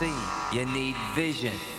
See, you need vision.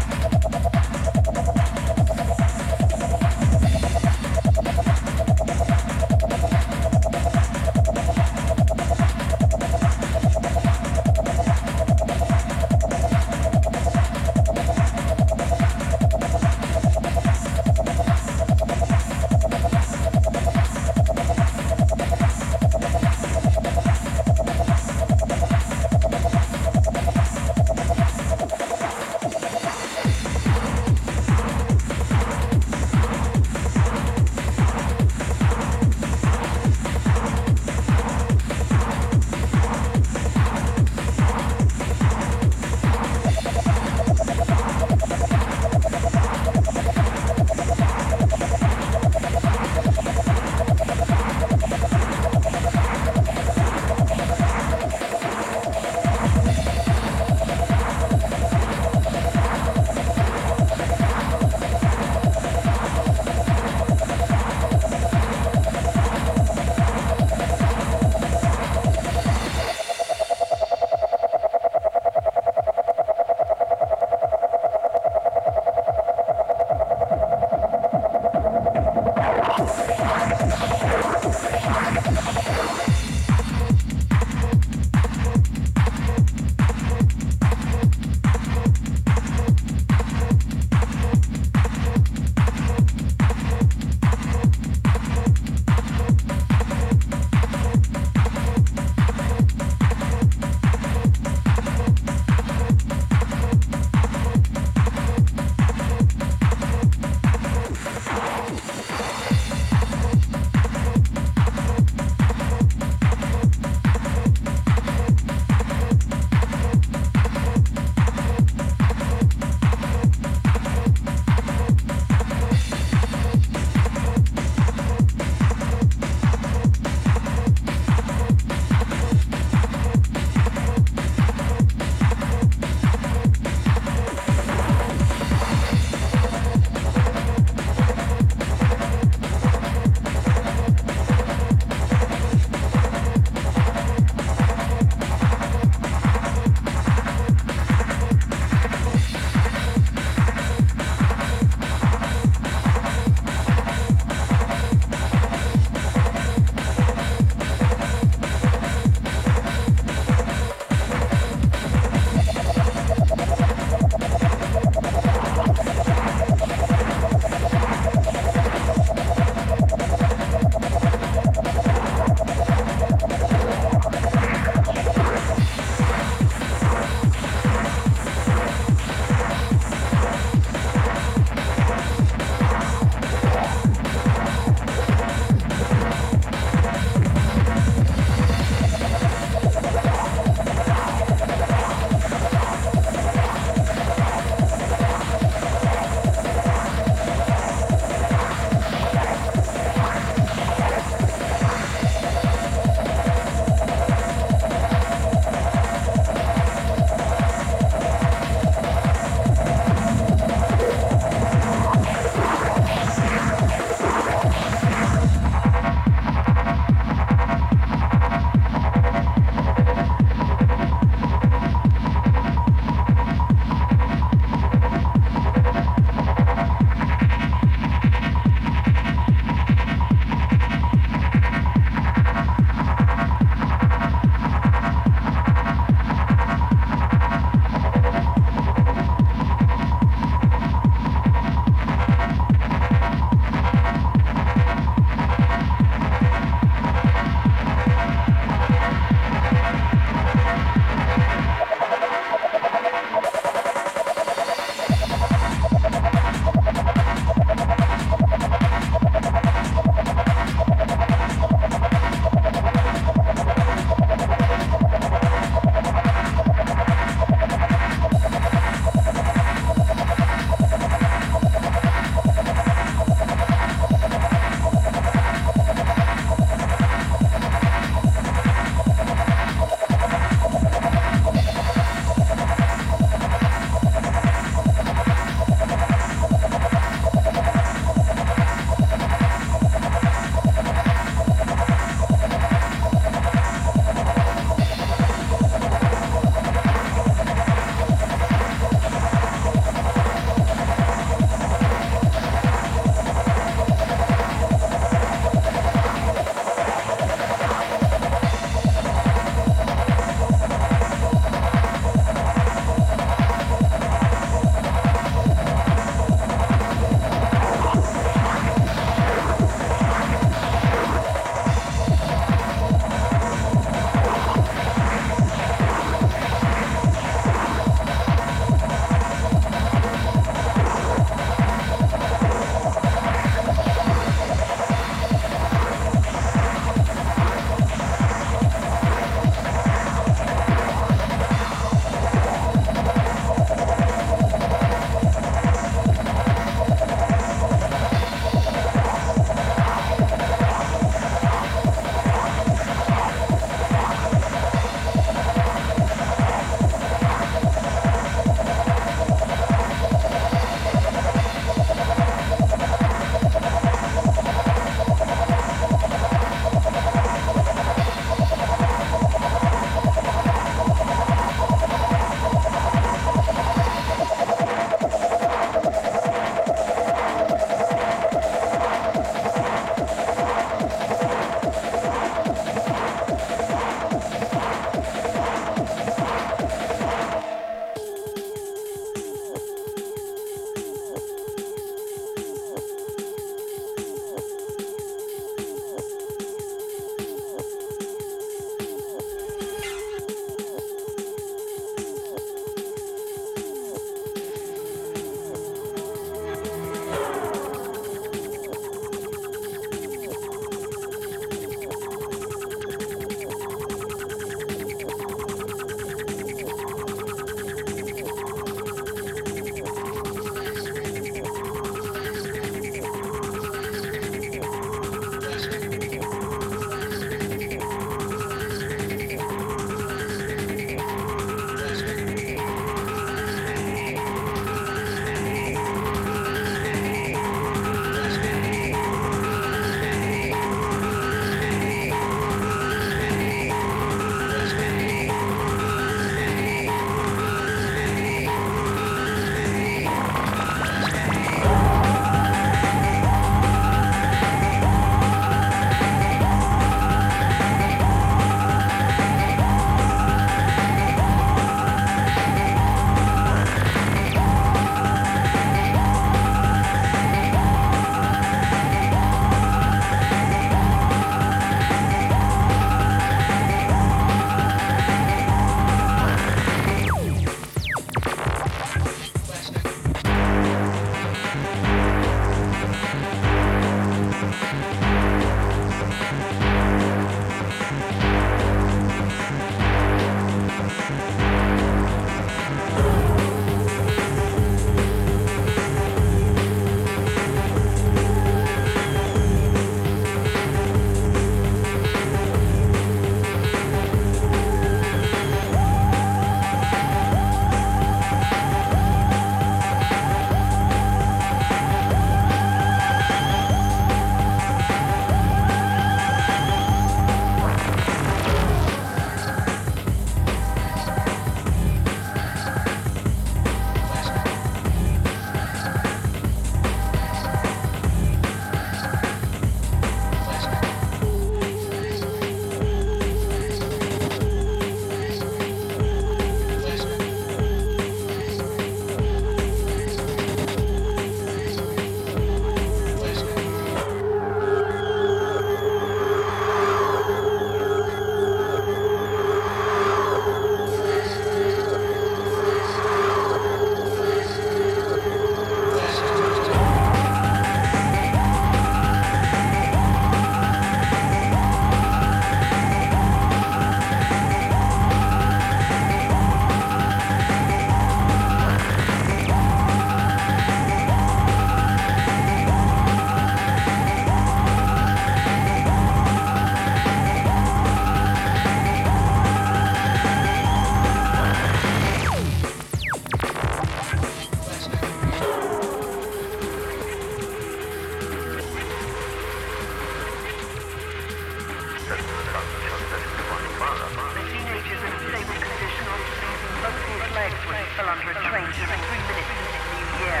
Fell under a train during three minutes into the new year.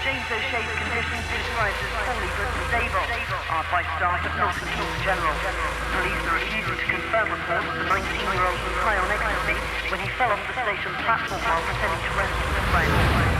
James O'Shea's condition described as poorly but stable are by staff at Norton Kings General. Police are refusing to confirm reports of the 19-year-old was high on ecstasy when he fell off the station platform while pretending to rest with a friend.